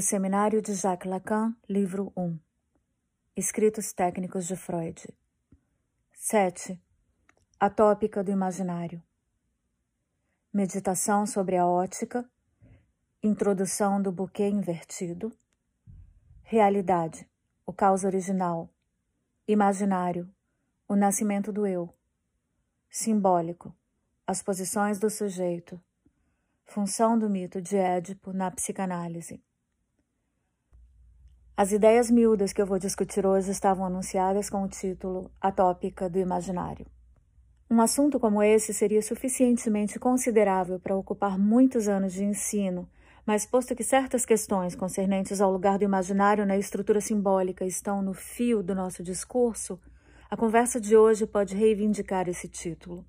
O Seminário de Jacques Lacan, livro 1. Escritos técnicos de Freud. 7. A tópica do imaginário. Meditação sobre a ótica. Introdução do buquê invertido. Realidade. O caos original. Imaginário. O nascimento do eu. Simbólico. As posições do sujeito. Função do mito de Édipo na psicanálise. As ideias miúdas que eu vou discutir hoje estavam anunciadas com o título A Tópica do Imaginário. Um assunto como esse seria suficientemente considerável para ocupar muitos anos de ensino, mas posto que certas questões concernentes ao lugar do imaginário na estrutura simbólica estão no fio do nosso discurso, a conversa de hoje pode reivindicar esse título.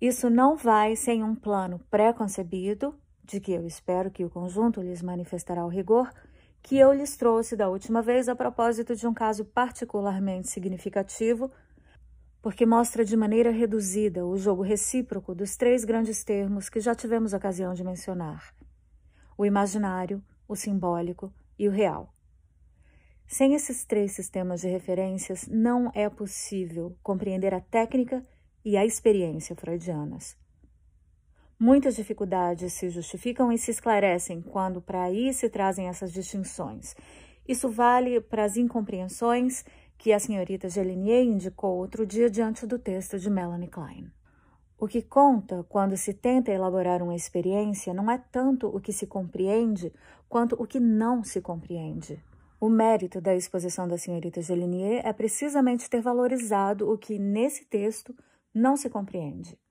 Isso não vai sem um plano pré-concebido, de que eu espero que o conjunto lhes manifestará o rigor, que eu lhes trouxe da última vez a propósito de um caso particularmente significativo, porque mostra de maneira reduzida o jogo recíproco dos três grandes termos que já tivemos ocasião de mencionar: o imaginário, o simbólico e o real. Sem esses três sistemas de referências, não é possível compreender a técnica e a experiência freudianas. Muitas dificuldades se justificam e se esclarecem quando para aí se trazem essas distinções. Isso vale para as incompreensões que a senhorita Gelinier indicou outro dia diante do texto de Melanie Klein. O que conta quando se tenta elaborar uma experiência não é tanto o que se compreende quanto o que não se compreende. O mérito da exposição da senhorita Gelinier é precisamente ter valorizado o que nesse texto não se compreende.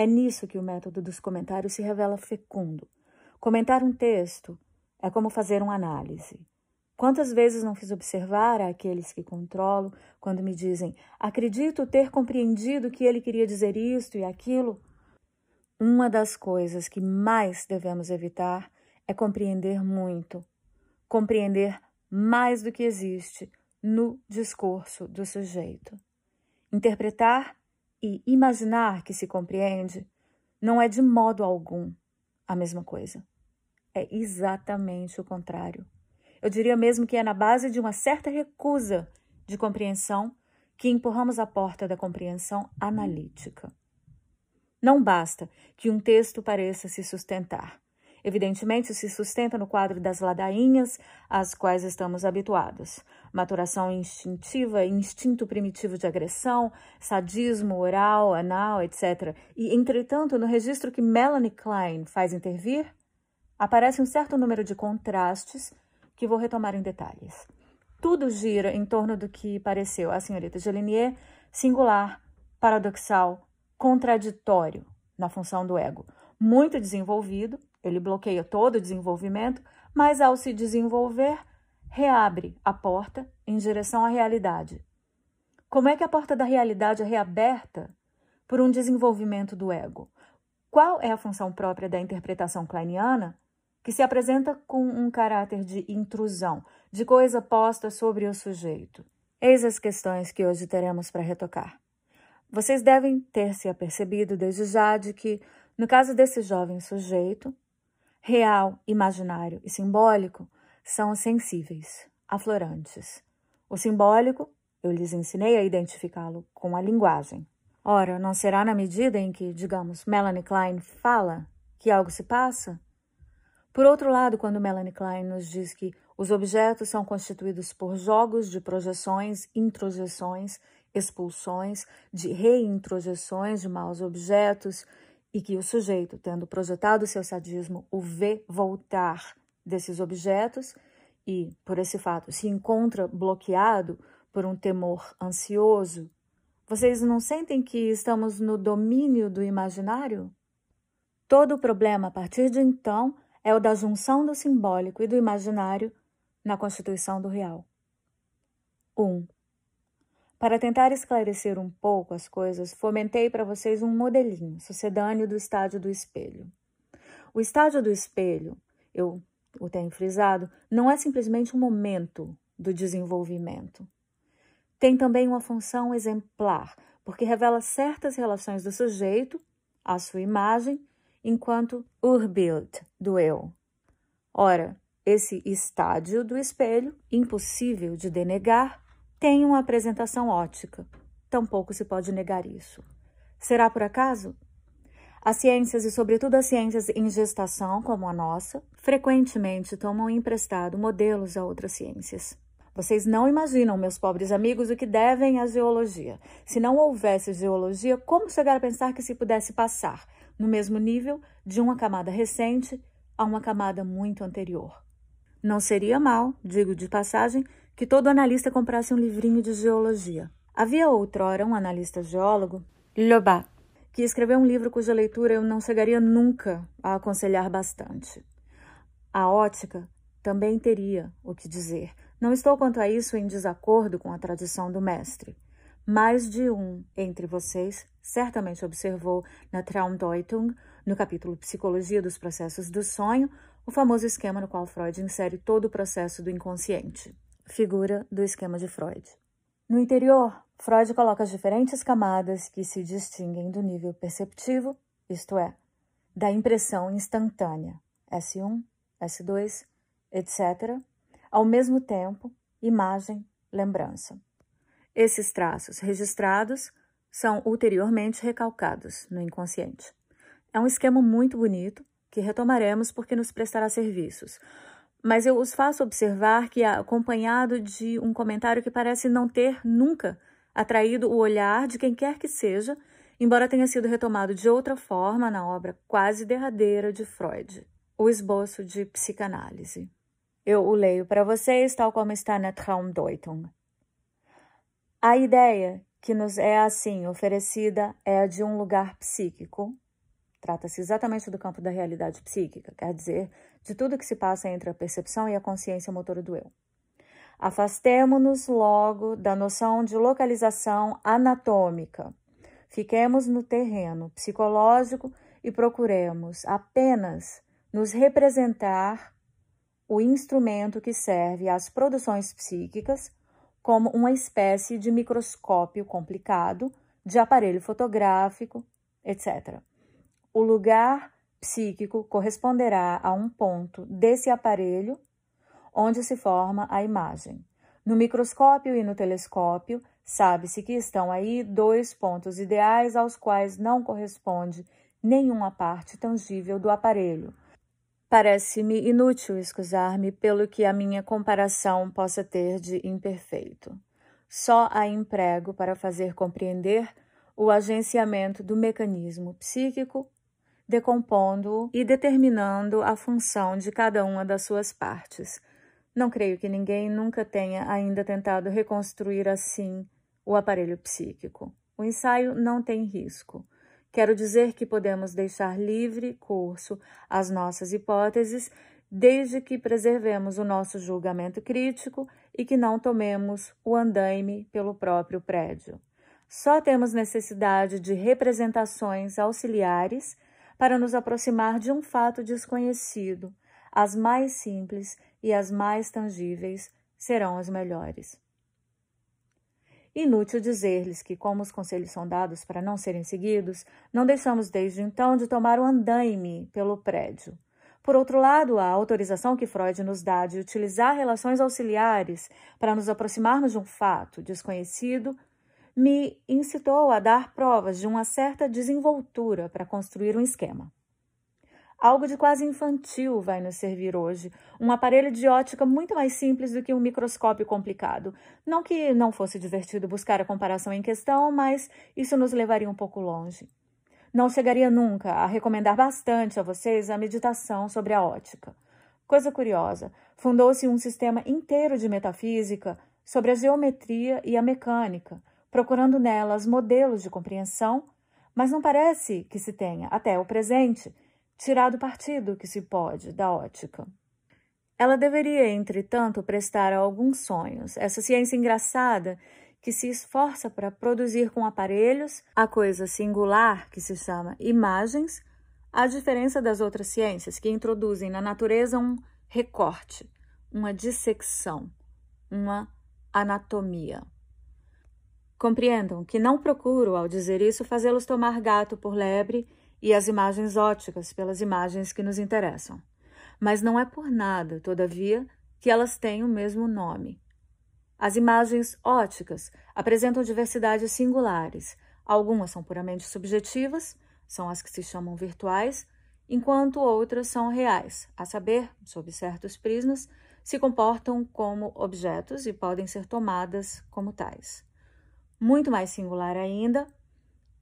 É nisso que o método dos comentários se revela fecundo. Comentar um texto é como fazer uma análise. Quantas vezes não fiz observar àqueles que controlo quando me dizem: acredito ter compreendido que ele queria dizer isto e aquilo? Uma das coisas que mais devemos evitar é compreender muito, compreender mais do que existe no discurso do sujeito. Interpretar e imaginar que se compreende não é de modo algum a mesma coisa. É exatamente o contrário. Eu diria mesmo que é na base de uma certa recusa de compreensão que empurramos a porta da compreensão analítica. Não basta que um texto pareça se sustentar. Evidentemente, se sustenta no quadro das ladainhas às quais estamos habituados. Maturação instintiva, instinto primitivo de agressão, sadismo oral, anal, etc. E, entretanto, no registro que Melanie Klein faz intervir, aparece um certo número de contrastes que vou retomar em detalhes. Tudo gira em torno do que pareceu à senhorita Gelinier singular, paradoxal, contraditório na função do ego. Muito desenvolvido, ele bloqueia todo o desenvolvimento, mas ao se desenvolver, reabre a porta em direção à realidade. Como é que a porta da realidade é reaberta por um desenvolvimento do ego? Qual é a função própria da interpretação kleiniana que se apresenta com um caráter de intrusão, de coisa posta sobre o sujeito? Eis as questões que hoje teremos para retocar. Vocês devem ter se apercebido desde já de que, no caso desse jovem sujeito, real, imaginário e simbólico são sensíveis, aflorantes. O simbólico, eu lhes ensinei a identificá-lo com a linguagem. Ora, não será na medida em que, digamos, Melanie Klein fala que algo se passa? Por outro lado, quando Melanie Klein nos diz que os objetos são constituídos por jogos de projeções, introjeções, expulsões, de reintrojeções de maus objetos, e que o sujeito, tendo projetado seu sadismo, o vê voltar desses objetos e, por esse fato, se encontra bloqueado por um temor ansioso, vocês não sentem que estamos no domínio do imaginário? Todo o problema a partir de então é o da junção do simbólico e do imaginário na constituição do real. 1. Um, para tentar esclarecer um pouco as coisas, fomentei para vocês um modelinho sucedâneo do estádio do espelho. O estádio do espelho, eu o tenho frisado, não é simplesmente um momento do desenvolvimento. Tem também uma função exemplar, porque revela certas relações do sujeito à sua imagem enquanto Urbild do eu. Ora, esse estádio do espelho, impossível de denegar, tem uma apresentação ótica. Tampouco se pode negar isso. Será por acaso? As ciências, e sobretudo as ciências em gestação, como a nossa, frequentemente tomam emprestado modelos a outras ciências. Vocês não imaginam, meus pobres amigos, o que devem à geologia. Se não houvesse geologia, como chegar a pensar que se pudesse passar no mesmo nível de uma camada recente a uma camada muito anterior? Não seria mal, digo de passagem, que todo analista comprasse um livrinho de geologia. Havia outrora um analista geólogo, Lobat, que escreveu um livro cuja leitura eu não chegaria nunca a aconselhar bastante. A ótica também teria o que dizer. Não estou quanto a isso em desacordo com a tradição do mestre. Mais de um entre vocês certamente observou na Traumdeutung, no capítulo Psicologia dos Processos do Sonho, o famoso esquema no qual Freud insere todo o processo do inconsciente. Figura do esquema de Freud. No interior, Freud coloca as diferentes camadas que se distinguem do nível perceptivo, isto é, da impressão instantânea, S1, S2, etc., ao mesmo tempo, imagem, lembrança. Esses traços registrados são ulteriormente recalcados no inconsciente. É um esquema muito bonito que retomaremos porque nos prestará serviços, mas eu os faço observar que é acompanhado de um comentário que parece não ter nunca atraído o olhar de quem quer que seja, embora tenha sido retomado de outra forma na obra quase derradeira de Freud, O Esboço de Psicanálise. Eu o leio para vocês tal como está na Traumdeutung. A ideia que nos é assim oferecida é a de um lugar psíquico. Trata-se exatamente do campo da realidade psíquica, quer dizer, de tudo que se passa entre a percepção e a consciência motora do eu. Afastemo-nos logo da noção de localização anatômica. Fiquemos no terreno psicológico e procuremos apenas nos representar o instrumento que serve às produções psíquicas como uma espécie de microscópio complicado, de aparelho fotográfico, etc. O lugar psíquico corresponderá a um ponto desse aparelho onde se forma a imagem. No microscópio e no telescópio, sabe-se que estão aí dois pontos ideais aos quais não corresponde nenhuma parte tangível do aparelho. Parece-me inútil excusar-me pelo que a minha comparação possa ter de imperfeito. Só a emprego para fazer compreender o agenciamento do mecanismo psíquico, decompondo-o e determinando a função de cada uma das suas partes, não creio que ninguém nunca tenha ainda tentado reconstruir assim o aparelho psíquico. O ensaio não tem risco. Quero dizer que podemos deixar livre curso às nossas hipóteses, desde que preservemos o nosso julgamento crítico e que não tomemos o andaime pelo próprio prédio. Só temos necessidade de representações auxiliares para nos aproximar de um fato desconhecido, as mais simples e as mais tangíveis serão as melhores. Inútil dizer-lhes que, como os conselhos são dados para não serem seguidos, não deixamos desde então de tomar o andaime pelo prédio. Por outro lado, a autorização que Freud nos dá de utilizar relações auxiliares para nos aproximarmos de um fato desconhecido me incitou a dar provas de uma certa desenvoltura para construir um esquema. Algo de quase infantil vai nos servir hoje. Um aparelho de ótica muito mais simples do que um microscópio complicado. Não que não fosse divertido buscar a comparação em questão, mas isso nos levaria um pouco longe. Não chegaria nunca a recomendar bastante a vocês a meditação sobre a ótica. Coisa curiosa, fundou-se um sistema inteiro de metafísica sobre a geometria e a mecânica, procurando nelas modelos de compreensão, mas não parece que se tenha, até o presente, tirado partido que se pode da ótica. Ela deveria, entretanto, prestar a alguns sonhos, essa ciência engraçada que se esforça para produzir com aparelhos a coisa singular que se chama imagens, à diferença das outras ciências que introduzem na natureza um recorte, uma dissecção, uma anatomia. Compreendam que não procuro, ao dizer isso, fazê-los tomar gato por lebre e as imagens óticas pelas imagens que nos interessam. mas não é por nada, todavia, que elas têm o mesmo nome. As imagens óticas apresentam diversidades singulares. Algumas são puramente subjetivas, são as que se chamam virtuais, enquanto outras são reais, a saber, sob certos prismas, se comportam como objetos e podem ser tomadas como tais. Muito mais singular ainda,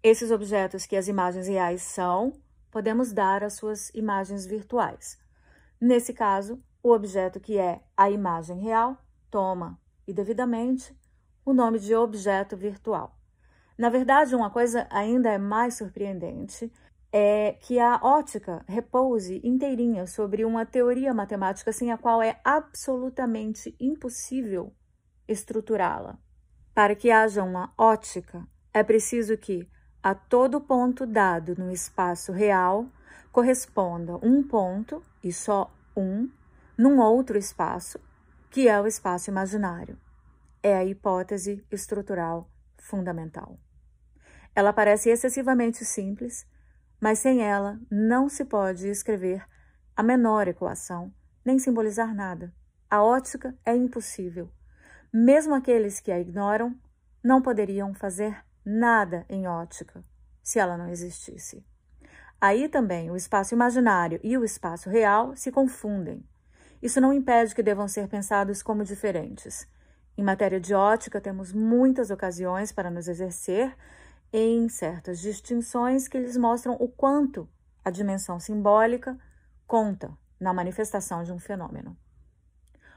esses objetos que as imagens reais são, podemos dar às suas imagens virtuais. Nesse caso, o objeto que é a imagem real toma, e devidamente, o nome de objeto virtual. Na verdade, uma coisa ainda é mais surpreendente é que a ótica repouse inteirinha sobre uma teoria matemática sem a qual é absolutamente impossível estruturá-la. Para que haja uma ótica, é preciso que a todo ponto dado no espaço real corresponda um ponto, e só um, num outro espaço, que é o espaço imaginário. É a hipótese estrutural fundamental. Ela parece excessivamente simples, mas sem ela não se pode escrever a menor equação, nem simbolizar nada. A ótica é impossível. Mesmo aqueles que a ignoram não poderiam fazer nada em ótica se ela não existisse. Aí também o espaço imaginário e o espaço real se confundem. Isso não impede que devam ser pensados como diferentes. Em matéria de ótica, temos muitas ocasiões para nos exercer em certas distinções que lhes mostram o quanto a dimensão simbólica conta na manifestação de um fenômeno.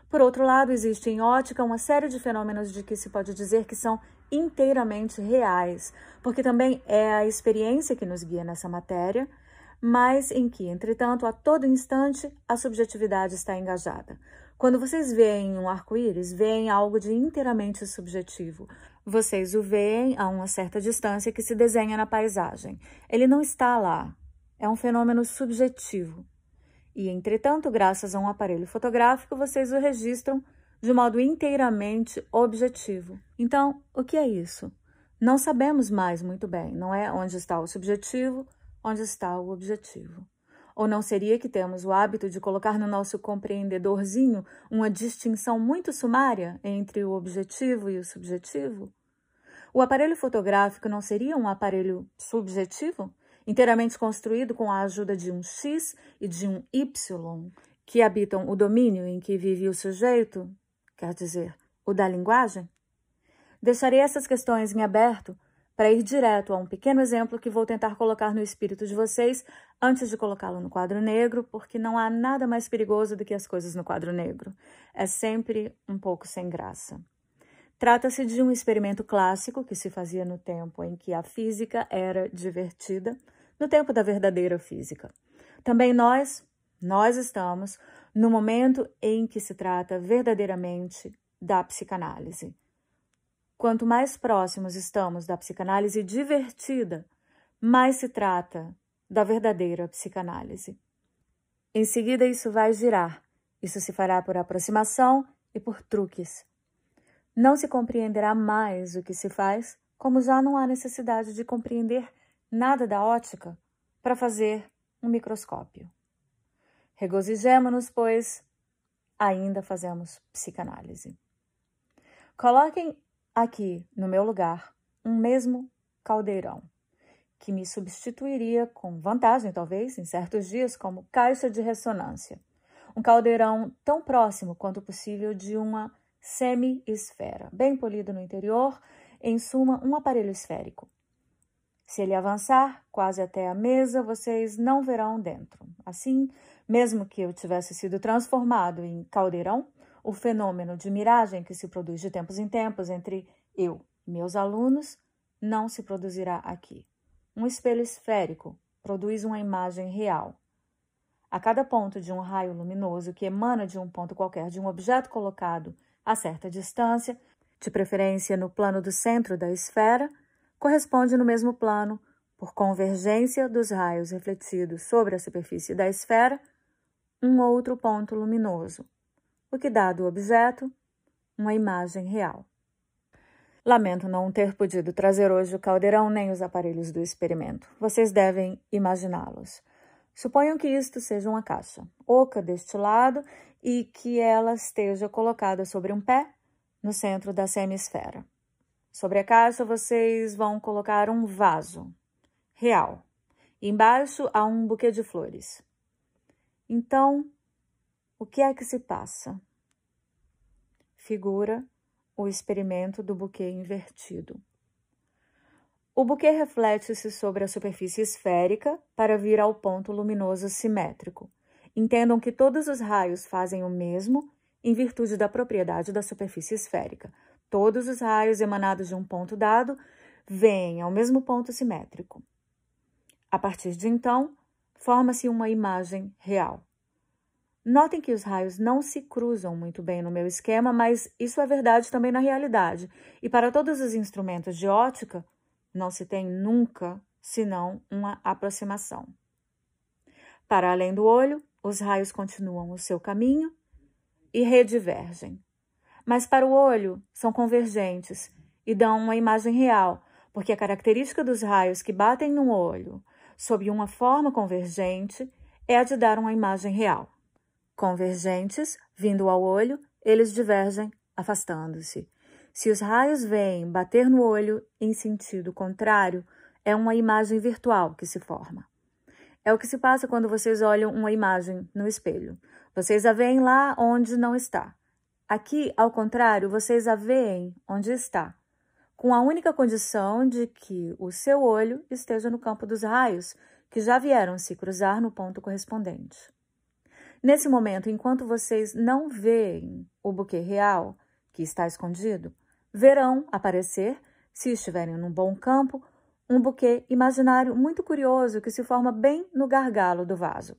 Por outro lado, existe em ótica uma série de fenômenos de que se pode dizer que são inteiramente reais, porque também é a experiência que nos guia nessa matéria, mas em que, entretanto, a todo instante a subjetividade está engajada. Quando vocês veem um arco-íris, veem algo de inteiramente subjetivo. Vocês o veem a uma certa distância que se desenha na paisagem. Ele não está lá. É um fenômeno subjetivo. E, entretanto, graças a um aparelho fotográfico, vocês o registram de modo inteiramente objetivo. Então, o que é isso? Não sabemos mais muito bem, não é? Onde está o subjetivo, onde está o objetivo. Ou não seria que temos o hábito de colocar no nosso compreendedorzinho uma distinção muito sumária entre o objetivo e o subjetivo? O aparelho fotográfico não seria um aparelho subjetivo, inteiramente construído com a ajuda de um X e de um Y, que habitam o domínio em que vive o sujeito, quer dizer, o da linguagem? Deixarei essas questões em aberto para ir direto a um pequeno exemplo que vou tentar colocar no espírito de vocês antes de colocá-lo no quadro negro, porque não há nada mais perigoso do que as coisas no quadro negro. É sempre um pouco sem graça. Trata-se de um experimento clássico que se fazia no tempo em que a física era divertida, no tempo da verdadeira física. Também nós, nós estamos no momento em que se trata verdadeiramente da psicanálise. Quanto mais próximos estamos da psicanálise divertida, mais se trata da verdadeira psicanálise. Em seguida, isso vai girar. Isso se fará por aproximação e por truques. Não se compreenderá mais o que se faz, como já não há necessidade de compreender nada da ótica para fazer um microscópio. Regozijemo-nos, pois ainda fazemos psicanálise. Coloquem aqui, no meu lugar, um mesmo caldeirão, que me substituiria com vantagem, talvez, em certos dias, como caixa de ressonância. Um caldeirão tão próximo quanto possível de uma semi-esfera, bem polido no interior, em suma, um aparelho esférico. Se ele avançar quase até a mesa, vocês não verão dentro. Assim, mesmo que eu tivesse sido transformado em caldeirão, o fenômeno de miragem que se produz de tempos em tempos entre eu e meus alunos não se produzirá aqui. Um espelho esférico produz uma imagem real. A cada ponto de um raio luminoso que emana de um ponto qualquer de um objeto colocado a certa distância, de preferência no plano do centro da esfera, corresponde no mesmo plano, por convergência dos raios refletidos sobre a superfície da esfera, um outro ponto luminoso, o que dá do objeto uma imagem real. Lamento não ter podido trazer hoje o caldeirão nem os aparelhos do experimento. Vocês devem imaginá-los. Suponham que isto seja uma caixa oca deste lado e que ela esteja colocada sobre um pé no centro da semisfera. Sobre a caixa, vocês vão colocar um vaso real. Embaixo há um buquê de flores. Então, o que é que se passa? Figura o experimento do buquê invertido. O buquê reflete-se sobre a superfície esférica para vir ao ponto luminoso simétrico. Entendam que todos os raios fazem o mesmo em virtude da propriedade da superfície esférica. Todos os raios emanados de um ponto dado vêm ao mesmo ponto simétrico. A partir de então, forma-se uma imagem real. Notem que os raios não se cruzam muito bem no meu esquema, mas isso é verdade também na realidade. E para todos os instrumentos de ótica, não se tem nunca senão uma aproximação. Para além do olho, os raios continuam o seu caminho e redivergem. Mas para o olho, são convergentes e dão uma imagem real, porque a característica dos raios que batem no olho sob uma forma convergente é a de dar uma imagem real. Convergentes, vindo ao olho, eles divergem afastando-se. Se os raios vêm bater no olho em sentido contrário, é uma imagem virtual que se forma. É o que se passa quando vocês olham uma imagem no espelho. Vocês a veem lá onde não está. Aqui, ao contrário, vocês a veem onde está, com a única condição de que o seu olho esteja no campo dos raios, que já vieram se cruzar no ponto correspondente. Nesse momento, enquanto vocês não veem o buquê real, que está escondido, verão aparecer, se estiverem num bom campo, um buquê imaginário muito curioso que se forma bem no gargalo do vaso.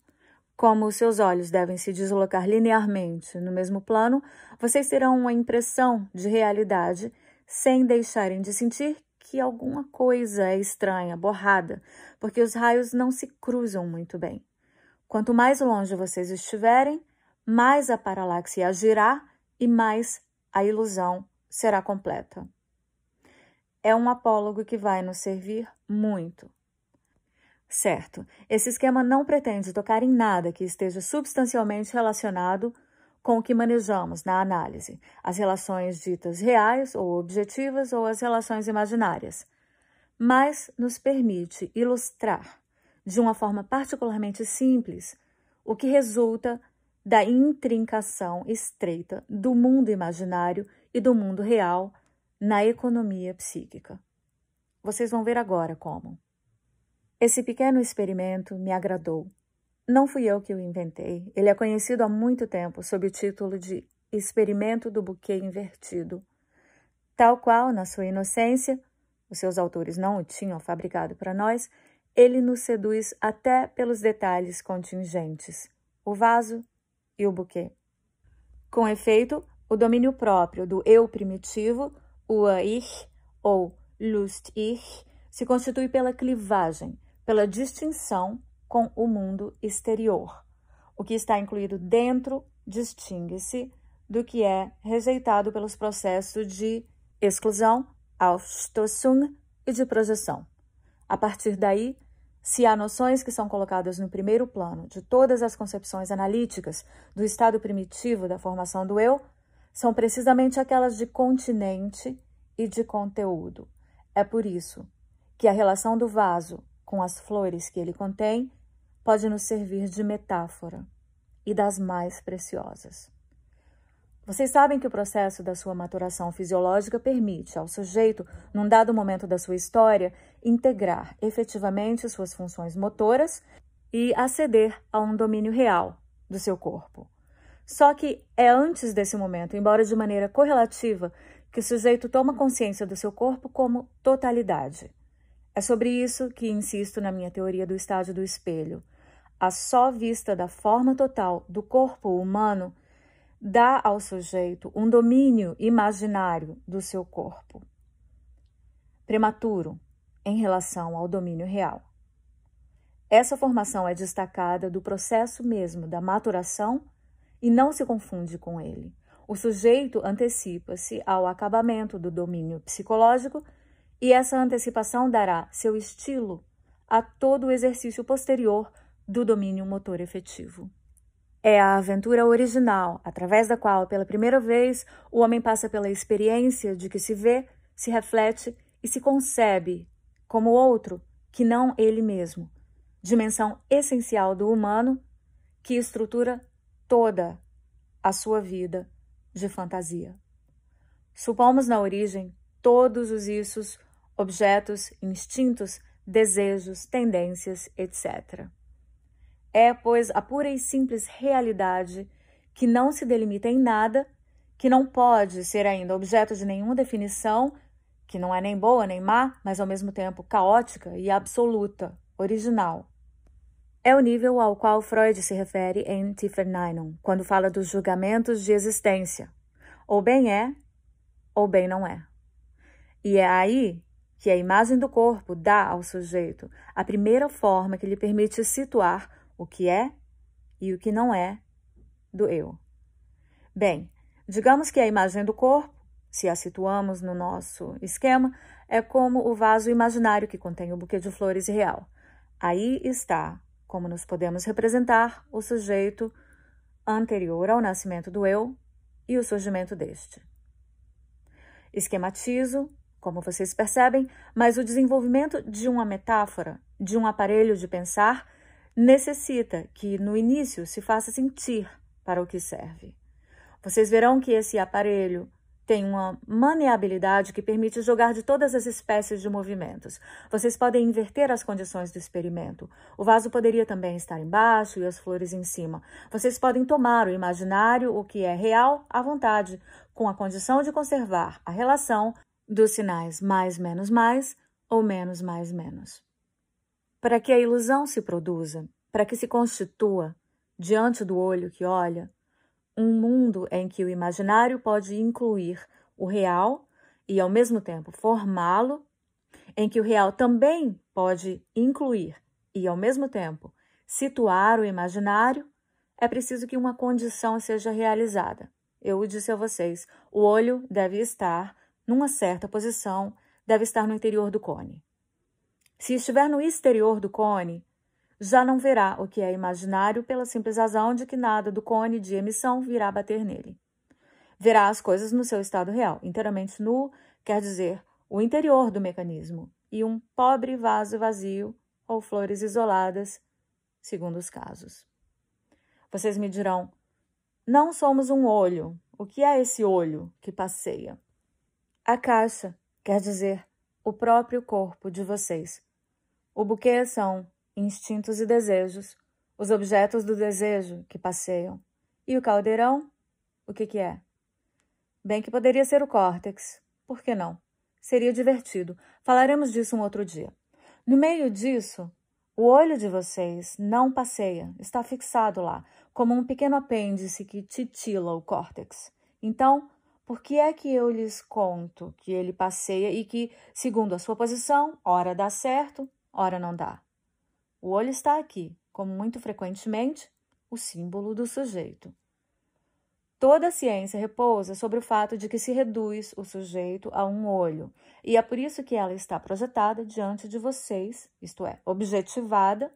Como os seus olhos devem se deslocar linearmente no mesmo plano, vocês terão uma impressão de realidade sem deixarem de sentir que alguma coisa é estranha, borrada, porque os raios não se cruzam muito bem. Quanto mais longe vocês estiverem, mais a paralaxe agirá e mais a ilusão será completa. É um apólogo que vai nos servir muito. Certo, esse esquema não pretende tocar em nada que esteja substancialmente relacionado com o que manejamos na análise, as relações ditas reais ou objetivas ou as relações imaginárias, mas nos permite ilustrar, de uma forma particularmente simples, o que resulta da intrincação estreita do mundo imaginário e do mundo real na economia psíquica. Vocês vão ver agora como. Esse pequeno experimento me agradou. Não fui eu que o inventei. Ele é conhecido há muito tempo sob o título de Experimento do Buquê Invertido. Tal qual, na sua inocência, os seus autores não o tinham fabricado para nós, ele nos seduz até pelos detalhes contingentes, o vaso e o buquê. Com efeito, o domínio próprio do eu primitivo, o ich ou Lust-ich, se constitui pela clivagem, pela distinção com o mundo exterior. O que está incluído dentro distingue-se do que é rejeitado pelos processos de exclusão, Ausstoßung e de projeção. A partir daí, se há noções que são colocadas no primeiro plano de todas as concepções analíticas do estado primitivo da formação do eu, são precisamente aquelas de continente e de conteúdo. É por isso que a relação do vaso com as flores que ele contém pode nos servir de metáfora e das mais preciosas. Vocês sabem que o processo da sua maturação fisiológica permite ao sujeito, num dado momento da sua história, integrar efetivamente suas funções motoras e aceder a um domínio real do seu corpo. Só que é antes desse momento, embora de maneira correlativa, que o sujeito toma consciência do seu corpo como totalidade. É sobre isso que insisto na minha teoria do estágio do espelho. A só vista da forma total do corpo humano dá ao sujeito um domínio imaginário do seu corpo, prematuro em relação ao domínio real. Essa formação é destacada do processo mesmo da maturação e não se confunde com ele. O sujeito antecipa-se ao acabamento do domínio psicológico e essa antecipação dará seu estilo a todo o exercício posterior do domínio motor efetivo. É a aventura original, através da qual, pela primeira vez, o homem passa pela experiência de que se vê, se reflete e se concebe como outro que não ele mesmo, dimensão essencial do humano que estrutura toda a sua vida de fantasia. Supomos na origem todos os issos, objetos, instintos, desejos, tendências, etc. É, pois, a pura e simples realidade que não se delimita em nada, que não pode ser ainda objeto de nenhuma definição, que não é nem boa nem má, mas ao mesmo tempo caótica e absoluta, original. É o nível ao qual Freud se refere em Tieferninon, quando fala dos julgamentos de existência. Ou bem é, ou bem não é. E é aí que a imagem do corpo dá ao sujeito a primeira forma que lhe permite situar o que é e o que não é do eu. Bem, digamos que a imagem do corpo, se a situamos no nosso esquema, é como o vaso imaginário que contém o buquê de flores real. Aí está, como nos podemos representar, o sujeito anterior ao nascimento do eu e o surgimento deste. Esquematizo como vocês percebem, mas o desenvolvimento de uma metáfora, de um aparelho de pensar, necessita que no início se faça sentir para o que serve. Vocês verão que esse aparelho tem uma maneabilidade que permite jogar de todas as espécies de movimentos. Vocês podem inverter as condições do experimento. O vaso poderia também estar embaixo e as flores em cima. Vocês podem tomar o imaginário, o que é real, à vontade, com a condição de conservar a relação dos sinais mais menos mais ou menos mais menos. Para que a ilusão se produza, para que se constitua, diante do olho que olha, um mundo em que o imaginário pode incluir o real e, ao mesmo tempo, formá-lo, em que o real também pode incluir e, ao mesmo tempo, situar o imaginário, é preciso que uma condição seja realizada. Eu disse a vocês: o olho deve estar numa certa posição, deve estar no interior do cone. Se estiver no exterior do cone, já não verá o que é imaginário pela simples razão de que nada do cone de emissão virá bater nele. Verá as coisas no seu estado real, inteiramente nu, quer dizer, o interior do mecanismo, e um pobre vaso vazio ou flores isoladas, segundo os casos. Vocês me dirão: não somos um olho. O que é esse olho que passeia? A caixa quer dizer o próprio corpo de vocês. O buquê são instintos e desejos, os objetos do desejo que passeiam. E o caldeirão? O que, que é? Bem que poderia ser o córtex. Por que não? Seria divertido. Falaremos disso um outro dia. No meio disso, o olho de vocês não passeia, está fixado lá, como um pequeno apêndice que titila o córtex. Então, por que é que eu lhes conto que ele passeia e que, segundo a sua posição, ora dá certo, ora não dá? O olho está aqui, como muito frequentemente, o símbolo do sujeito. Toda a ciência repousa sobre o fato de que se reduz o sujeito a um olho, e é por isso que ela está projetada diante de vocês, isto é, objetivada.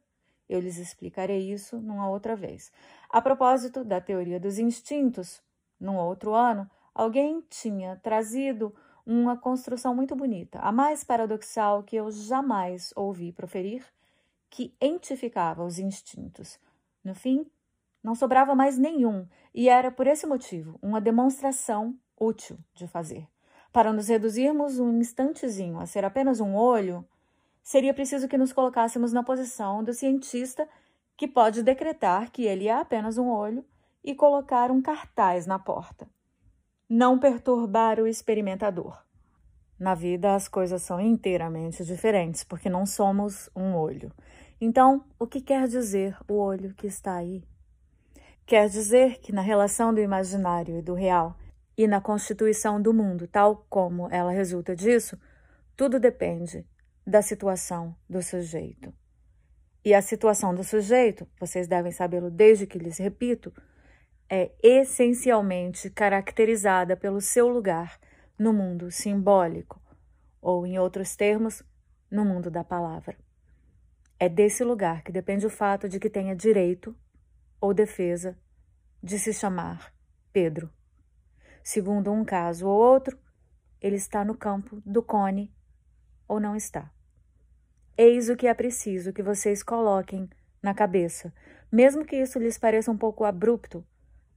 Eu lhes explicarei isso numa outra vez. A propósito da teoria dos instintos, num outro ano, Alguém tinha trazido uma construção muito bonita, a mais paradoxal que eu jamais ouvi proferir, que entificava os instintos. No fim, não sobrava mais nenhum, e era por esse motivo uma demonstração útil de fazer. Para nos reduzirmos um instantezinho a ser apenas um olho, seria preciso que nos colocássemos na posição do cientista que pode decretar que ele é apenas um olho e colocar um cartaz na porta não perturbar o experimentador. Na vida, as coisas são inteiramente diferentes, porque não somos um olho. Então, o que quer dizer o olho que está aí? Quer dizer que na relação do imaginário e do real, e na constituição do mundo, tal como ela resulta disso, tudo depende da situação do sujeito. E a situação do sujeito, vocês devem sabê-lo desde que lhes repito, é essencialmente caracterizada pelo seu lugar no mundo simbólico, ou, em outros termos, no mundo da palavra. É desse lugar que depende o fato de que tenha direito ou defesa de se chamar Pedro. Segundo um caso ou outro, ele está no campo do cone ou não está. Eis o que é preciso que vocês coloquem na cabeça, mesmo que isso lhes pareça um pouco abrupto,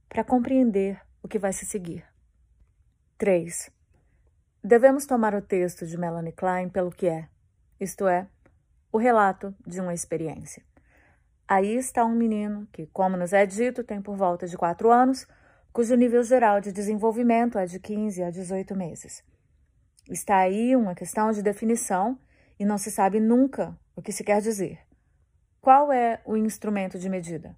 para compreender o que vai se seguir. 3. Devemos tomar o texto de Melanie Klein pelo que é, isto é, o relato de uma experiência. Aí está um menino que, como nos é dito, tem por volta de 4 anos, cujo nível geral de desenvolvimento é de 15 a 18 meses. Está aí uma questão de definição e não se sabe nunca o que se quer dizer. Qual é o instrumento de medida?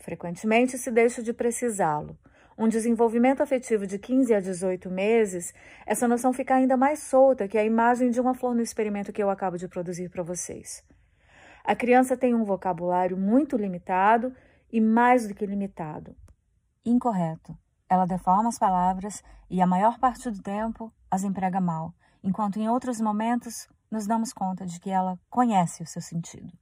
Frequentemente se deixa de precisá-lo. Um desenvolvimento afetivo de 15 a 18 meses, essa noção fica ainda mais solta que a imagem de uma flor no experimento que eu acabo de produzir para vocês. A criança tem um vocabulário muito limitado e mais do que limitado. Incorreto. Ela deforma as palavras e a maior parte do tempo as emprega mal, enquanto em outros momentos nos damos conta de que ela conhece o seu sentido.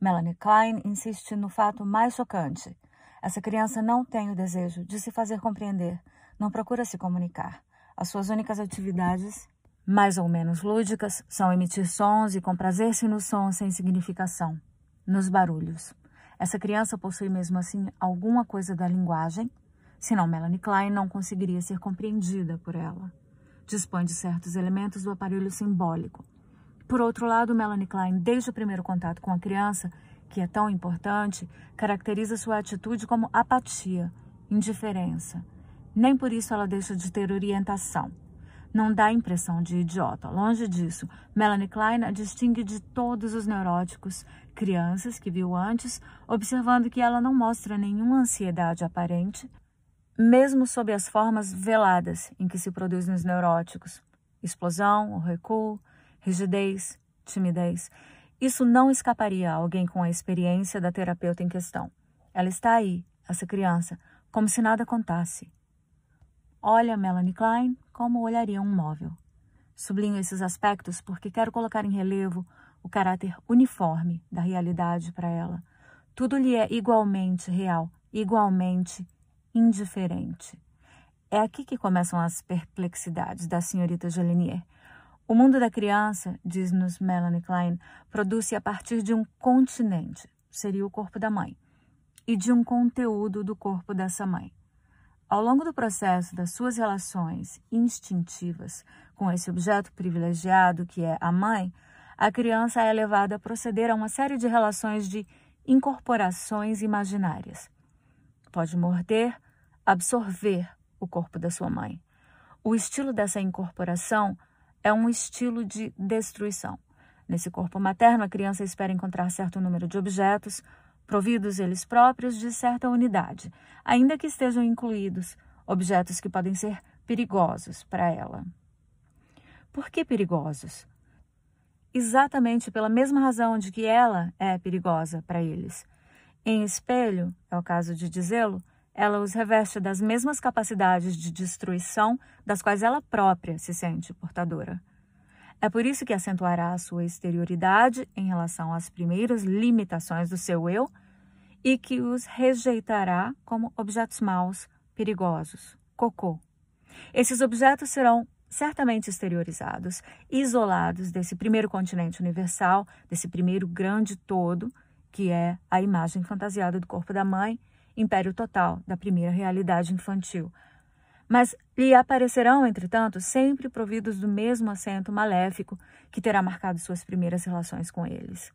Melanie Klein insiste no fato mais chocante. Essa criança não tem o desejo de se fazer compreender, não procura se comunicar. As suas únicas atividades, mais ou menos lúdicas, são emitir sons e comprazer-se nos sons sem significação, nos barulhos. Essa criança possui mesmo assim alguma coisa da linguagem, senão Melanie Klein não conseguiria ser compreendida por ela dispõe de certos elementos do aparelho simbólico. Por outro lado, Melanie Klein, desde o primeiro contato com a criança, que é tão importante, caracteriza sua atitude como apatia, indiferença. Nem por isso ela deixa de ter orientação. Não dá a impressão de idiota. Longe disso, Melanie Klein a distingue de todos os neuróticos, crianças que viu antes, observando que ela não mostra nenhuma ansiedade aparente, mesmo sob as formas veladas em que se produz nos neuróticos explosão, recuo, rigidez, timidez. Isso não escaparia a alguém com a experiência da terapeuta em questão. Ela está aí, essa criança, como se nada contasse. Olha Melanie Klein como olharia um móvel. Sublinho esses aspectos porque quero colocar em relevo o caráter uniforme da realidade para ela. Tudo lhe é igualmente real, igualmente indiferente. É aqui que começam as perplexidades da senhorita Gelinier. O mundo da criança, diz-nos Melanie Klein, produz-se a partir de um continente, seria o corpo da mãe, e de um conteúdo do corpo dessa mãe. Ao longo do processo das suas relações instintivas com esse objeto privilegiado que é a mãe, a criança é levada a proceder a uma série de relações de incorporações imaginárias. Pode morder, absorver o corpo da sua mãe. O estilo dessa incorporação é um estilo de destruição. Nesse corpo materno, a criança espera encontrar certo número de objetos, providos eles próprios de certa unidade, ainda que estejam incluídos objetos que podem ser perigosos para ela. Por que perigosos? Exatamente pela mesma razão de que ela é perigosa para eles. Em espelho, é o caso de dizê-lo, ela os reveste das mesmas capacidades de destruição das quais ela própria se sente portadora. É por isso que acentuará a sua exterioridade em relação às primeiras limitações do seu eu e que os rejeitará como objetos maus, perigosos, cocô. Esses objetos serão certamente exteriorizados, isolados desse primeiro continente universal, desse primeiro grande todo, que é a imagem fantasiada do corpo da mãe império total da primeira realidade infantil. Mas lhe aparecerão, entretanto, sempre providos do mesmo acento maléfico que terá marcado suas primeiras relações com eles.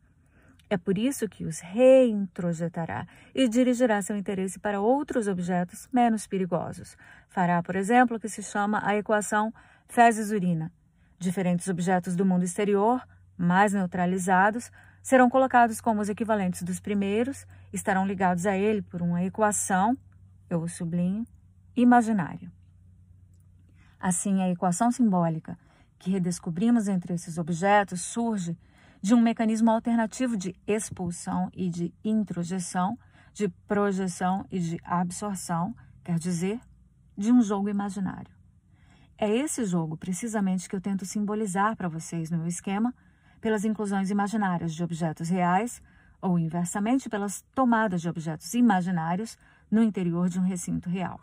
É por isso que os reintrojetará e dirigirá seu interesse para outros objetos menos perigosos. Fará, por exemplo, o que se chama a equação fezes-urina. Diferentes objetos do mundo exterior, mais neutralizados, serão colocados como os equivalentes dos primeiros, estarão ligados a ele por uma equação, eu sublinho, imaginária. Assim, a equação simbólica que redescobrimos entre esses objetos surge de um mecanismo alternativo de expulsão e de introjeção, de projeção e de absorção, quer dizer, de um jogo imaginário. É esse jogo, precisamente, que eu tento simbolizar para vocês no meu esquema pelas inclusões imaginárias de objetos reais ou inversamente pelas tomadas de objetos imaginários no interior de um recinto real.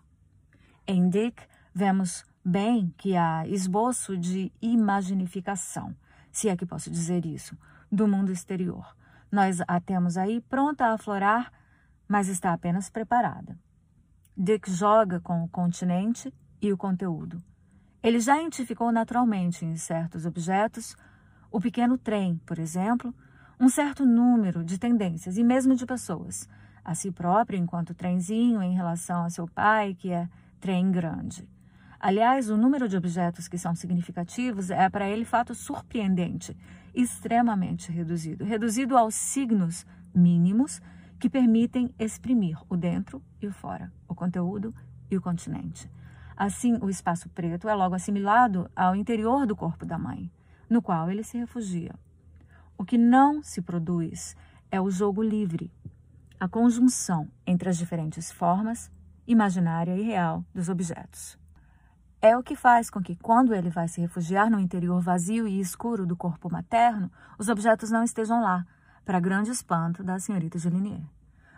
Em Dick, vemos bem que há esboço de imaginificação, se é que posso dizer isso, do mundo exterior. Nós a temos aí pronta a aflorar, mas está apenas preparada. Dick joga com o continente e o conteúdo. Ele já identificou naturalmente em certos objetos, o pequeno trem, por exemplo, um certo número de tendências e mesmo de pessoas, a si próprio enquanto trenzinho em relação a seu pai, que é trem grande. Aliás, o número de objetos que são significativos é para ele fato surpreendente, extremamente reduzido, reduzido aos signos mínimos que permitem exprimir o dentro e o fora, o conteúdo e o continente. Assim, o espaço preto é logo assimilado ao interior do corpo da mãe, no qual ele se refugia. O que não se produz é o jogo livre, a conjunção entre as diferentes formas, imaginária e real, dos objetos. É o que faz com que, quando ele vai se refugiar no interior vazio e escuro do corpo materno, os objetos não estejam lá, para grande espanto da senhorita Gelinier.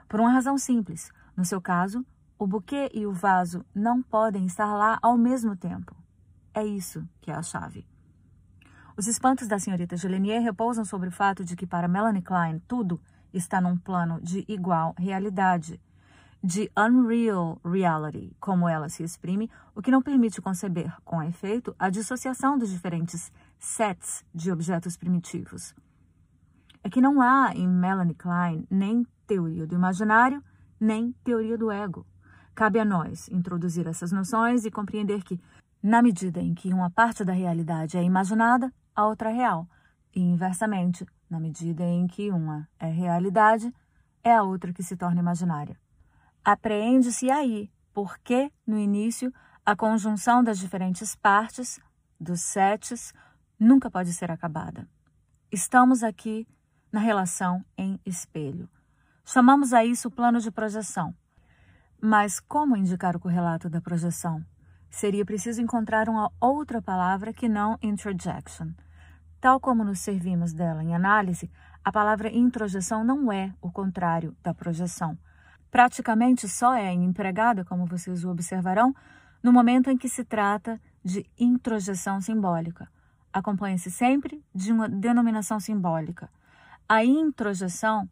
Por uma razão simples. No seu caso, o buquê e o vaso não podem estar lá ao mesmo tempo. É isso que é a chave. Os espantos da senhorita Gelinier repousam sobre o fato de que, para Melanie Klein, tudo está num plano de igual realidade, de unreal reality, como ela se exprime, o que não permite conceber, com efeito, a dissociação dos diferentes sets de objetos primitivos. É que não há em Melanie Klein nem teoria do imaginário, nem teoria do ego. Cabe a nós introduzir essas noções e compreender que, na medida em que uma parte da realidade é imaginada, a outra real, e inversamente, na medida em que uma é realidade, é a outra que se torna imaginária. Apreende-se aí porque, no início, a conjunção das diferentes partes, dos sets, nunca pode ser acabada. Estamos aqui na relação em espelho. Chamamos a isso plano de projeção. Mas como indicar o correlato da projeção? Seria preciso encontrar uma outra palavra que não introjection. Tal como nos servimos dela em análise, a palavra introjeção não é o contrário da projeção. Praticamente só é empregada, como vocês observarão, no momento em que se trata de introjeção simbólica. Acompanha-se sempre de uma denominação simbólica. A introjeção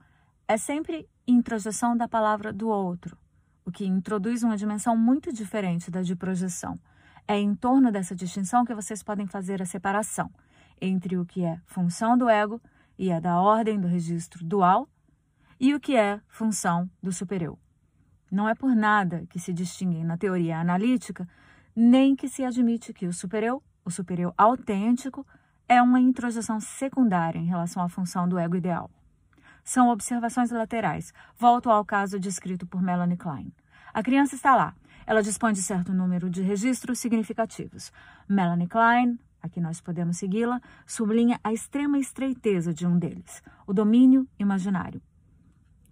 é sempre introjeção da palavra do outro, o que introduz uma dimensão muito diferente da de projeção. É em torno dessa distinção que vocês podem fazer a separação entre o que é função do ego e é da ordem do registro dual e o que é função do supereu. Não é por nada que se distinguem na teoria analítica, nem que se admite que o supereu, o supereu autêntico, é uma introjeção secundária em relação à função do ego ideal. São observações laterais. Volto ao caso descrito por Melanie Klein. A criança está lá. Ela dispõe de certo número de registros significativos. Melanie Klein, aqui nós podemos segui-la, sublinha a extrema estreiteza de um deles, o domínio imaginário.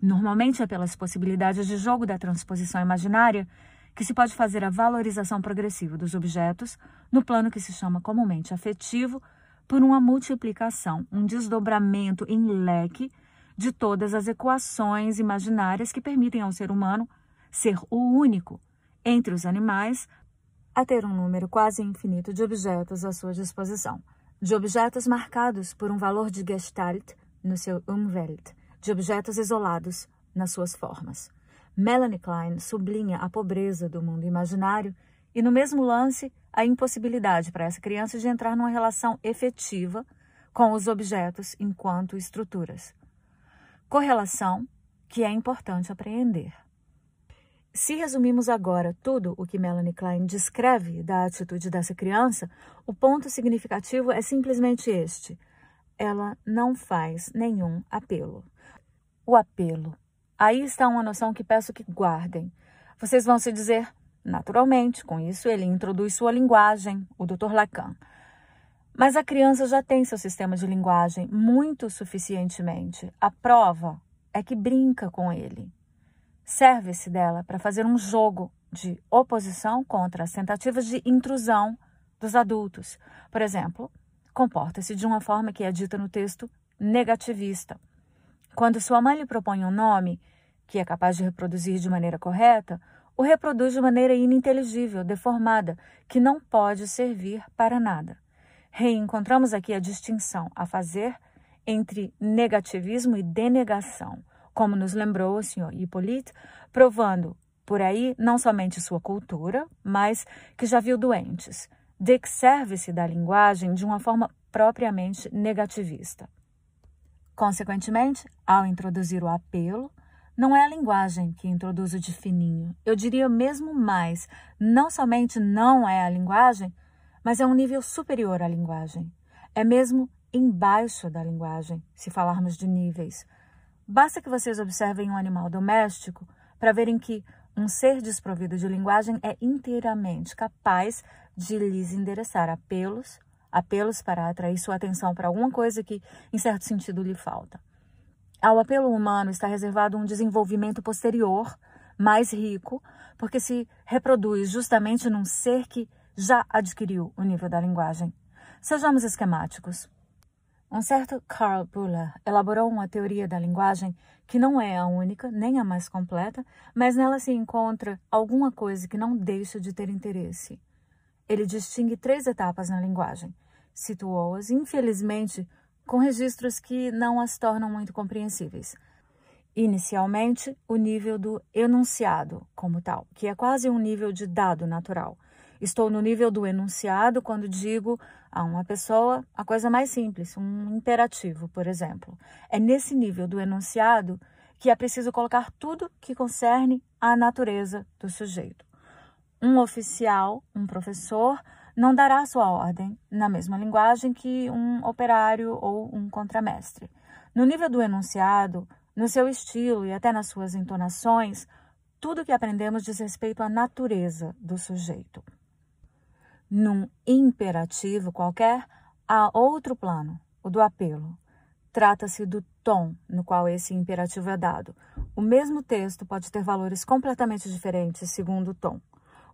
Normalmente é pelas possibilidades de jogo da transposição imaginária que se pode fazer a valorização progressiva dos objetos no plano que se chama comumente afetivo por uma multiplicação, um desdobramento em leque de todas as equações imaginárias que permitem ao ser humano ser o único entre os animais a ter um número quase infinito de objetos à sua disposição, de objetos marcados por um valor de Gestalt no seu Umwelt, de objetos isolados nas suas formas. Melanie Klein sublinha a pobreza do mundo imaginário e, no mesmo lance, a impossibilidade para essa criança de entrar numa relação efetiva com os objetos enquanto estruturas. Correlação que é importante apreender. Se resumirmos agora tudo o que Melanie Klein descreve da atitude dessa criança, o ponto significativo é simplesmente este: ela não faz nenhum apelo. O apelo. Aí está uma noção que peço que guardem. Vocês vão se dizer, Naturalmente, com isso ele introduz sua linguagem, o Dr. Lacan. Mas a criança já tem seu sistema de linguagem muito suficientemente. A prova é que brinca com ele. Serve-se dela para fazer um jogo de oposição contra as tentativas de intrusão dos adultos. Por exemplo, comporta-se de uma forma que é dita no texto negativista. Quando sua mãe lhe propõe um nome que é capaz de reproduzir de maneira correta, o reproduz de maneira ininteligível, deformada, que não pode servir para nada. Reencontramos aqui a distinção a fazer entre negativismo e denegação, como nos lembrou o senhor Hippolyte, provando por aí não somente sua cultura, mas que já viu doentes. Dick serve-se da linguagem de uma forma propriamente negativista. Consequentemente, ao introduzir o apelo, não é a linguagem que introduz o de fininho. Eu diria mesmo mais, não somente não é a linguagem, mas é um nível superior à linguagem. É mesmo embaixo da linguagem, se falarmos de níveis. Basta que vocês observem um animal doméstico para verem que um ser desprovido de linguagem é inteiramente capaz de lhes endereçar apelos, apelos para atrair sua atenção para alguma coisa que, em certo sentido, lhe falta. Ao apelo humano está reservado um desenvolvimento posterior, mais rico, porque se reproduz justamente num ser que já adquiriu o nível da linguagem. Sejamos esquemáticos. Um certo Carl Buller elaborou uma teoria da linguagem que não é a única, nem a mais completa, mas nela se encontra alguma coisa que não deixa de ter interesse. Ele distingue três etapas na linguagem. Situou-as, infelizmente, com registros que não as tornam muito compreensíveis. Inicialmente, o nível do enunciado, como tal, que é quase um nível de dado natural. Estou no nível do enunciado quando digo a uma pessoa a coisa mais simples, um imperativo, por exemplo. É nesse nível do enunciado que é preciso colocar tudo que concerne à natureza do sujeito. Um oficial, um professor, não dará sua ordem na mesma linguagem que um operário ou um contramestre. No nível do enunciado, no seu estilo e até nas suas entonações, tudo que aprendemos diz respeito à natureza do sujeito num imperativo qualquer, há outro plano, o do apelo. Trata-se do tom no qual esse imperativo é dado. O mesmo texto pode ter valores completamente diferentes segundo o tom.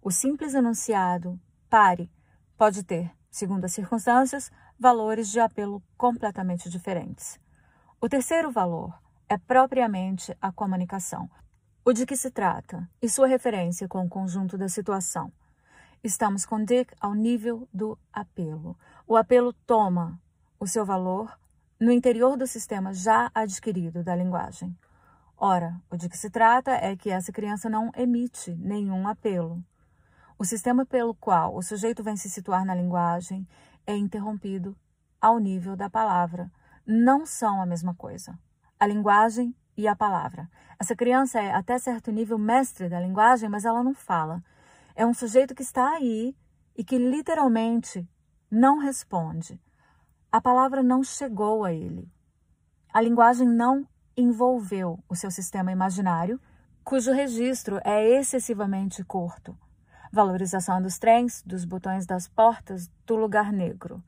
O simples enunciado, pare, pode ter, segundo as circunstâncias, valores de apelo completamente diferentes. O terceiro valor é propriamente a comunicação, o de que se trata e sua referência com o conjunto da situação. Estamos com Dick ao nível do apelo. O apelo toma o seu valor no interior do sistema já adquirido da linguagem. Ora, o de que se trata é que essa criança não emite nenhum apelo. O sistema pelo qual o sujeito vem se situar na linguagem é interrompido ao nível da palavra. Não são a mesma coisa. A linguagem e a palavra. Essa criança é, até certo nível, mestre da linguagem, mas ela não fala. É um sujeito que está aí e que literalmente não responde. A palavra não chegou a ele. A linguagem não envolveu o seu sistema imaginário, cujo registro é excessivamente curto. Valorização dos trens, dos botões das portas, do lugar negro.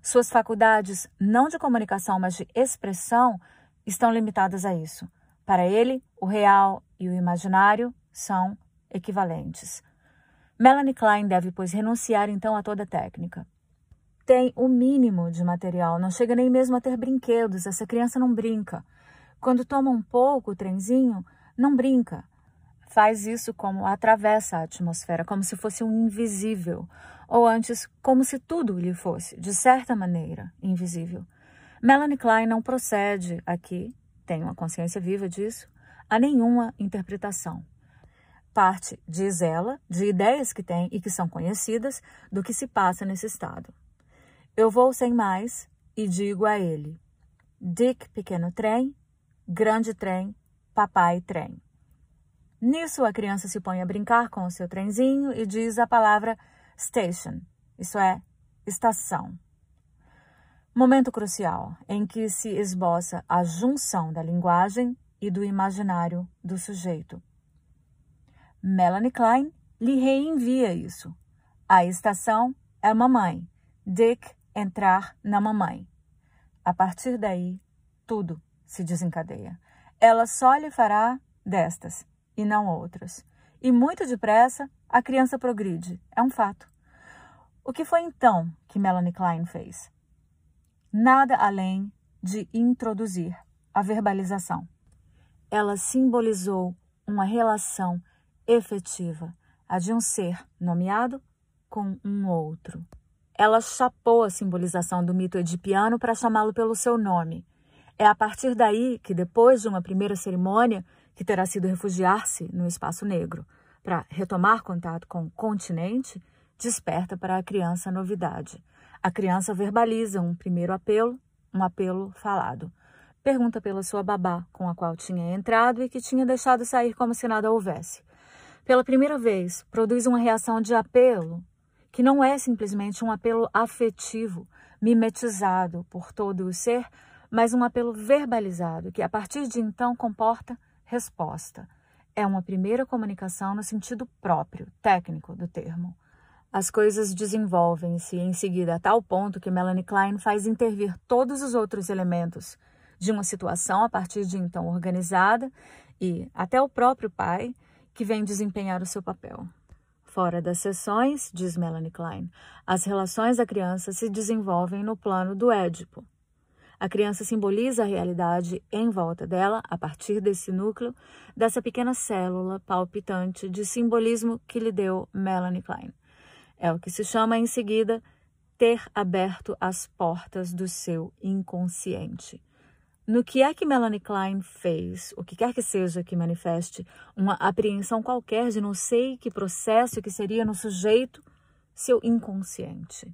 Suas faculdades, não de comunicação, mas de expressão, estão limitadas a isso. Para ele, o real e o imaginário são equivalentes. Melanie Klein deve, pois, renunciar então a toda técnica. Tem o mínimo de material, não chega nem mesmo a ter brinquedos, essa criança não brinca. Quando toma um pouco o trenzinho, não brinca. Faz isso como atravessa a atmosfera, como se fosse um invisível, ou antes, como se tudo lhe fosse, de certa maneira, invisível. Melanie Klein não procede aqui, tem uma consciência viva disso, a nenhuma interpretação parte, diz ela, de ideias que tem e que são conhecidas do que se passa nesse estado. Eu vou sem mais e digo a ele: Dick, pequeno trem, grande trem, papai trem. Nisso, a criança se põe a brincar com o seu trenzinho e diz a palavra station, isso é, estação. Momento crucial em que se esboça a junção da linguagem e do imaginário do sujeito. Melanie Klein lhe reenvia isso. A estação é mamãe. Dick entrar na mamãe. A partir daí, tudo se desencadeia. Ela só lhe fará destas e não outras. E muito depressa, a criança progride. É um fato. O que foi então que Melanie Klein fez? Nada além de introduzir a verbalização. Ela simbolizou uma relação efetiva, a de um ser nomeado com um outro. Ela chapou a simbolização do mito edipiano para chamá-lo pelo seu nome. É a partir daí que, depois de uma primeira cerimônia, que terá sido refugiar-se no espaço negro, para retomar contato com o continente, desperta para a criança a novidade. A criança verbaliza um primeiro apelo, um apelo falado. Pergunta pela sua babá, com a qual tinha entrado e que tinha deixado sair como se nada houvesse. Pela primeira vez, produz uma reação de apelo, que não é simplesmente um apelo afetivo, mimetizado por todo o ser, mas um apelo verbalizado, que a partir de então comporta resposta. É uma primeira comunicação no sentido próprio, técnico do termo. As coisas desenvolvem-se em seguida a tal ponto que Melanie Klein faz intervir todos os outros elementos de uma situação a partir de então organizada e até o próprio pai que vem desempenhar o seu papel. Fora das sessões, diz Melanie Klein, as relações da criança se desenvolvem no plano do Édipo. A criança simboliza a realidade em volta dela, a partir desse núcleo, dessa pequena célula palpitante de simbolismo que lhe deu Melanie Klein. É o que se chama em seguida ter aberto as portas do seu inconsciente. No que é que Melanie Klein fez, o que quer que seja que manifeste uma apreensão qualquer de não sei que processo que seria no sujeito seu inconsciente.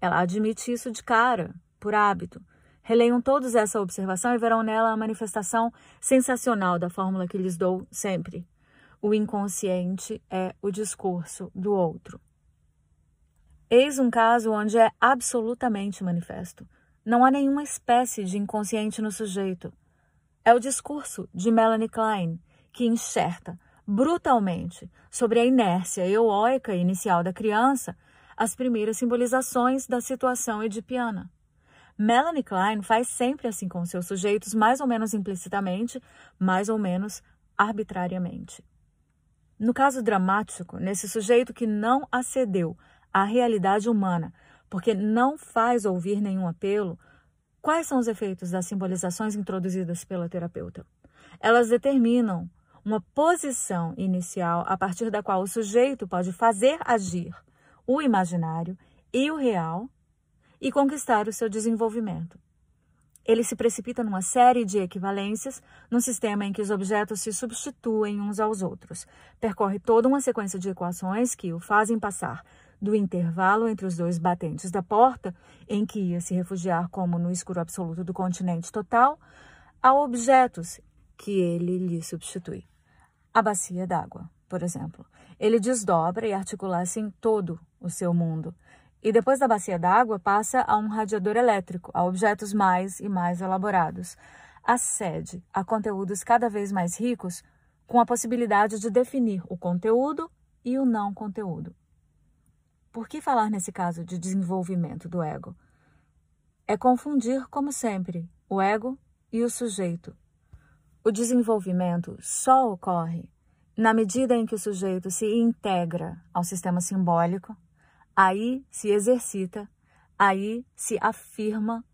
Ela admite isso de cara, por hábito. Releiam todos essa observação e verão nela a manifestação sensacional da fórmula que lhes dou sempre. O inconsciente é o discurso do outro. Eis um caso onde é absolutamente manifesto. Não há nenhuma espécie de inconsciente no sujeito. É o discurso de Melanie Klein que enxerta brutalmente sobre a inércia eóica inicial da criança as primeiras simbolizações da situação edipiana. Melanie Klein faz sempre assim com seus sujeitos, mais ou menos implicitamente, mais ou menos arbitrariamente. No caso dramático, nesse sujeito que não acedeu à realidade humana, porque não faz ouvir nenhum apelo, quais são os efeitos das simbolizações introduzidas pela terapeuta? Elas determinam uma posição inicial a partir da qual o sujeito pode fazer agir o imaginário e o real e conquistar o seu desenvolvimento. Ele se precipita numa série de equivalências, num sistema em que os objetos se substituem uns aos outros. Percorre toda uma sequência de equações que o fazem passar do intervalo entre os dois batentes da porta, em que ia se refugiar como no escuro absoluto do continente total, a objetos que ele lhe substitui. A bacia d'água, por exemplo. Ele desdobra e articula assim todo o seu mundo. E depois da bacia d'água, passa a um radiador elétrico, a objetos mais e mais elaborados. Acede a conteúdos cada vez mais ricos, com a possibilidade de definir o conteúdo e o não conteúdo. Por que falar nesse caso de desenvolvimento do ego? É confundir, como sempre, o ego e o sujeito. O desenvolvimento só ocorre na medida em que o sujeito se integra ao sistema simbólico, aí se exercita, aí se afirma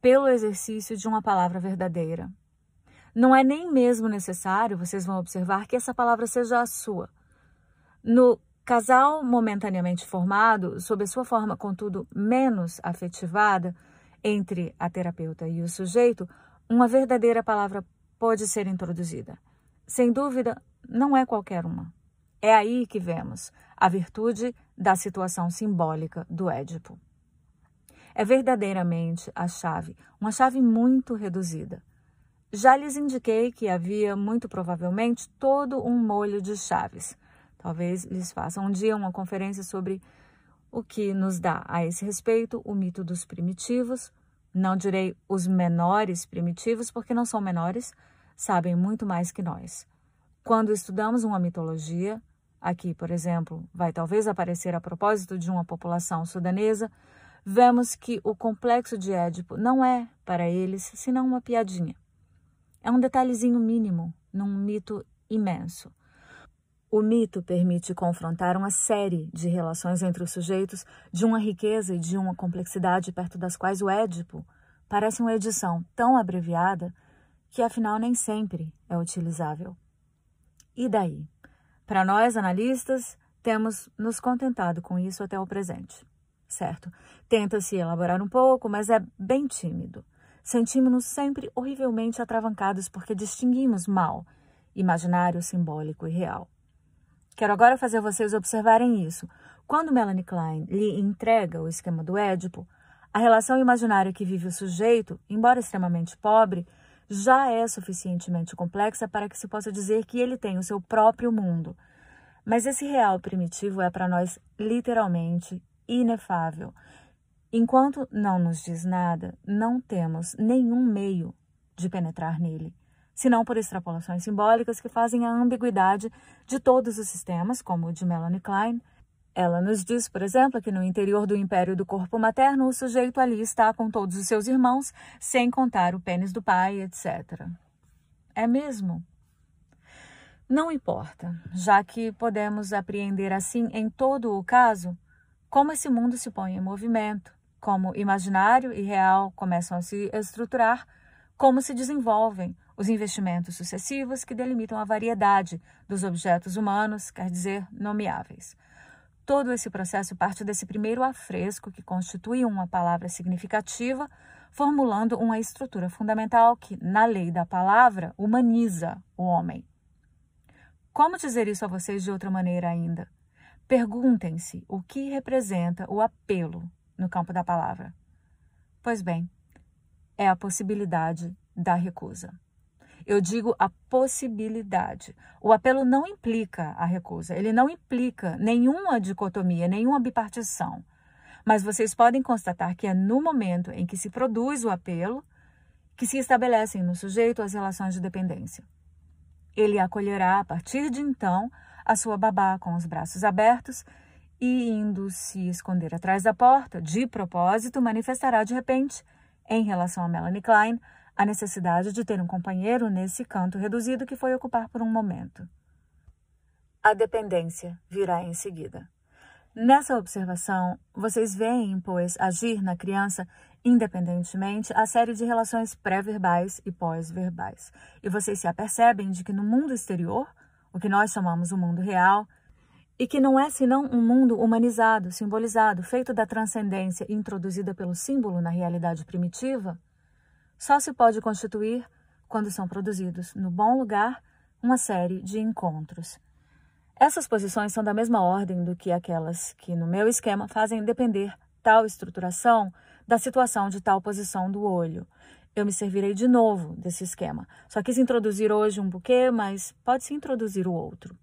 pelo exercício de uma palavra verdadeira. Não é nem mesmo necessário, vocês vão observar, que essa palavra seja a sua. No Casal momentaneamente formado, sob a sua forma, contudo, menos afetivada, entre a terapeuta e o sujeito, uma verdadeira palavra pode ser introduzida. Sem dúvida, não é qualquer uma. É aí que vemos a virtude da situação simbólica do Édipo. É verdadeiramente a chave, uma chave muito reduzida. Já lhes indiquei que havia, muito provavelmente, todo um molho de chaves Talvez lhes faça um dia uma conferência sobre o que nos dá a esse respeito o mito dos primitivos. Não direi os menores primitivos, porque não são menores, sabem muito mais que nós. Quando estudamos uma mitologia, aqui, por exemplo, vai talvez aparecer a propósito de uma população sudanesa, vemos que o complexo de Édipo não é, para eles, senão uma piadinha. É um detalhezinho mínimo num mito imenso. O mito permite confrontar uma série de relações entre os sujeitos de uma riqueza e de uma complexidade perto das quais o Édipo parece uma edição tão abreviada que afinal nem sempre é utilizável. E daí? Para nós, analistas, temos nos contentado com isso até o presente, certo? Tenta-se elaborar um pouco, mas é bem tímido. Sentimos-nos sempre horrivelmente atravancados porque distinguimos mal imaginário, simbólico e real. Quero agora fazer vocês observarem isso. Quando Melanie Klein lhe entrega o esquema do Édipo, a relação imaginária que vive o sujeito, embora extremamente pobre, já é suficientemente complexa para que se possa dizer que ele tem o seu próprio mundo. Mas esse real primitivo é para nós literalmente inefável. Enquanto não nos diz nada, não temos nenhum meio de penetrar nele, senão por extrapolações simbólicas que fazem a ambiguidade de todos os sistemas, como o de Melanie Klein, ela nos diz, por exemplo, que no interior do império do corpo materno, o sujeito ali está com todos os seus irmãos, sem contar o pênis do pai, etc. É mesmo? Não importa, já que podemos apreender assim em todo o caso como esse mundo se põe em movimento, como imaginário e real começam a se estruturar, como se desenvolvem os investimentos sucessivos que delimitam a variedade dos objetos humanos, quer dizer, nomeáveis. Todo esse processo parte desse primeiro afresco que constitui uma palavra significativa, formulando uma estrutura fundamental que, na lei da palavra, humaniza o homem. Como dizer isso a vocês de outra maneira ainda? Perguntem-se o que representa o apelo no campo da palavra. Pois bem, é a possibilidade da recusa. Eu digo a possibilidade. O apelo não implica a recusa, ele não implica nenhuma dicotomia, nenhuma bipartição. Mas vocês podem constatar que é no momento em que se produz o apelo que se estabelecem no sujeito as relações de dependência. Ele acolherá, a partir de então, a sua babá com os braços abertos e, indo se esconder atrás da porta, de propósito, manifestará de repente, em relação a Melanie Klein, a necessidade de ter um companheiro nesse canto reduzido que foi ocupar por um momento. A dependência virá em seguida. Nessa observação, vocês veem, pois, agir na criança, independentemente, a série de relações pré-verbais e pós-verbais. E vocês se apercebem de que no mundo exterior, o que nós chamamos o mundo real, e que não é senão um mundo humanizado, simbolizado, feito da transcendência introduzida pelo símbolo na realidade primitiva, só se pode constituir quando são produzidos, no bom lugar, uma série de encontros. Essas posições são da mesma ordem do que aquelas que, no meu esquema, fazem depender tal estruturação da situação de tal posição do olho. Eu me servirei de novo desse esquema. Só quis introduzir hoje um buquê, mas pode-se introduzir o outro.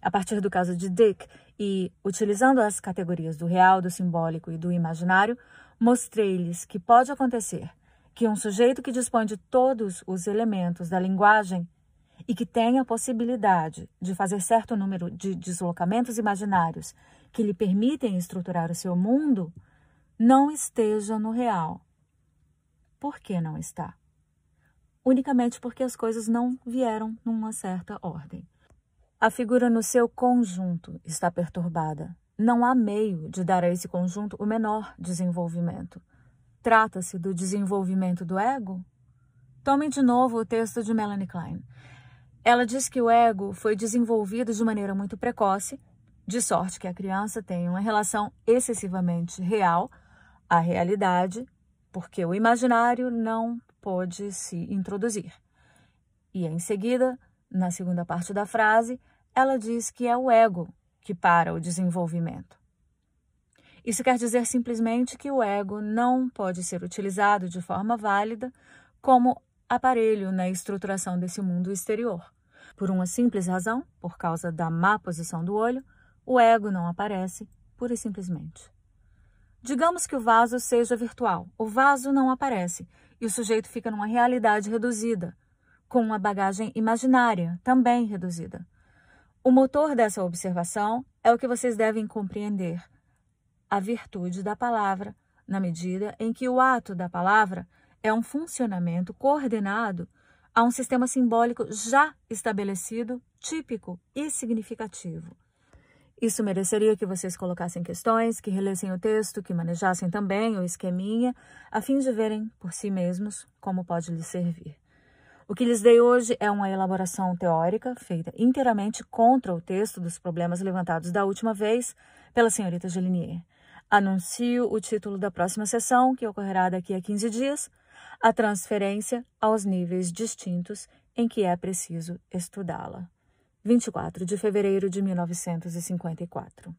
A partir do caso de Dick e utilizando as categorias do real, do simbólico e do imaginário, mostrei-lhes que pode acontecer que um sujeito que dispõe de todos os elementos da linguagem e que tem a possibilidade de fazer certo número de deslocamentos imaginários que lhe permitem estruturar o seu mundo, não esteja no real. Por que não está? Unicamente porque as coisas não vieram numa certa ordem. A figura no seu conjunto está perturbada. Não há meio de dar a esse conjunto o menor desenvolvimento. Trata-se do desenvolvimento do ego? Tomem de novo o texto de Melanie Klein. Ela diz que o ego foi desenvolvido de maneira muito precoce, de sorte que a criança tem uma relação excessivamente real à realidade, porque o imaginário não pôde se introduzir. E em seguida, na segunda parte da frase, ela diz que é o ego que para o desenvolvimento. Isso quer dizer simplesmente que o ego não pode ser utilizado de forma válida como aparelho na estruturação desse mundo exterior. Por uma simples razão, por causa da má posição do olho, o ego não aparece pura e simplesmente. Digamos que o vaso seja virtual. O vaso não aparece e o sujeito fica numa realidade reduzida, com uma bagagem imaginária também reduzida. O motor dessa observação é o que vocês devem compreender a virtude da palavra, na medida em que o ato da palavra é um funcionamento coordenado a um sistema simbólico já estabelecido, típico e significativo. Isso mereceria que vocês colocassem questões, que relessem o texto, que manejassem também o esqueminha, a fim de verem por si mesmos como pode lhes servir. O que lhes dei hoje é uma elaboração teórica feita inteiramente contra o texto dos problemas levantados da última vez pela senhorita Gelinier. Anuncio o título da próxima sessão, que ocorrerá daqui a 15 dias, a transferência aos níveis distintos em que é preciso estudá-la. 24 de fevereiro de 1954.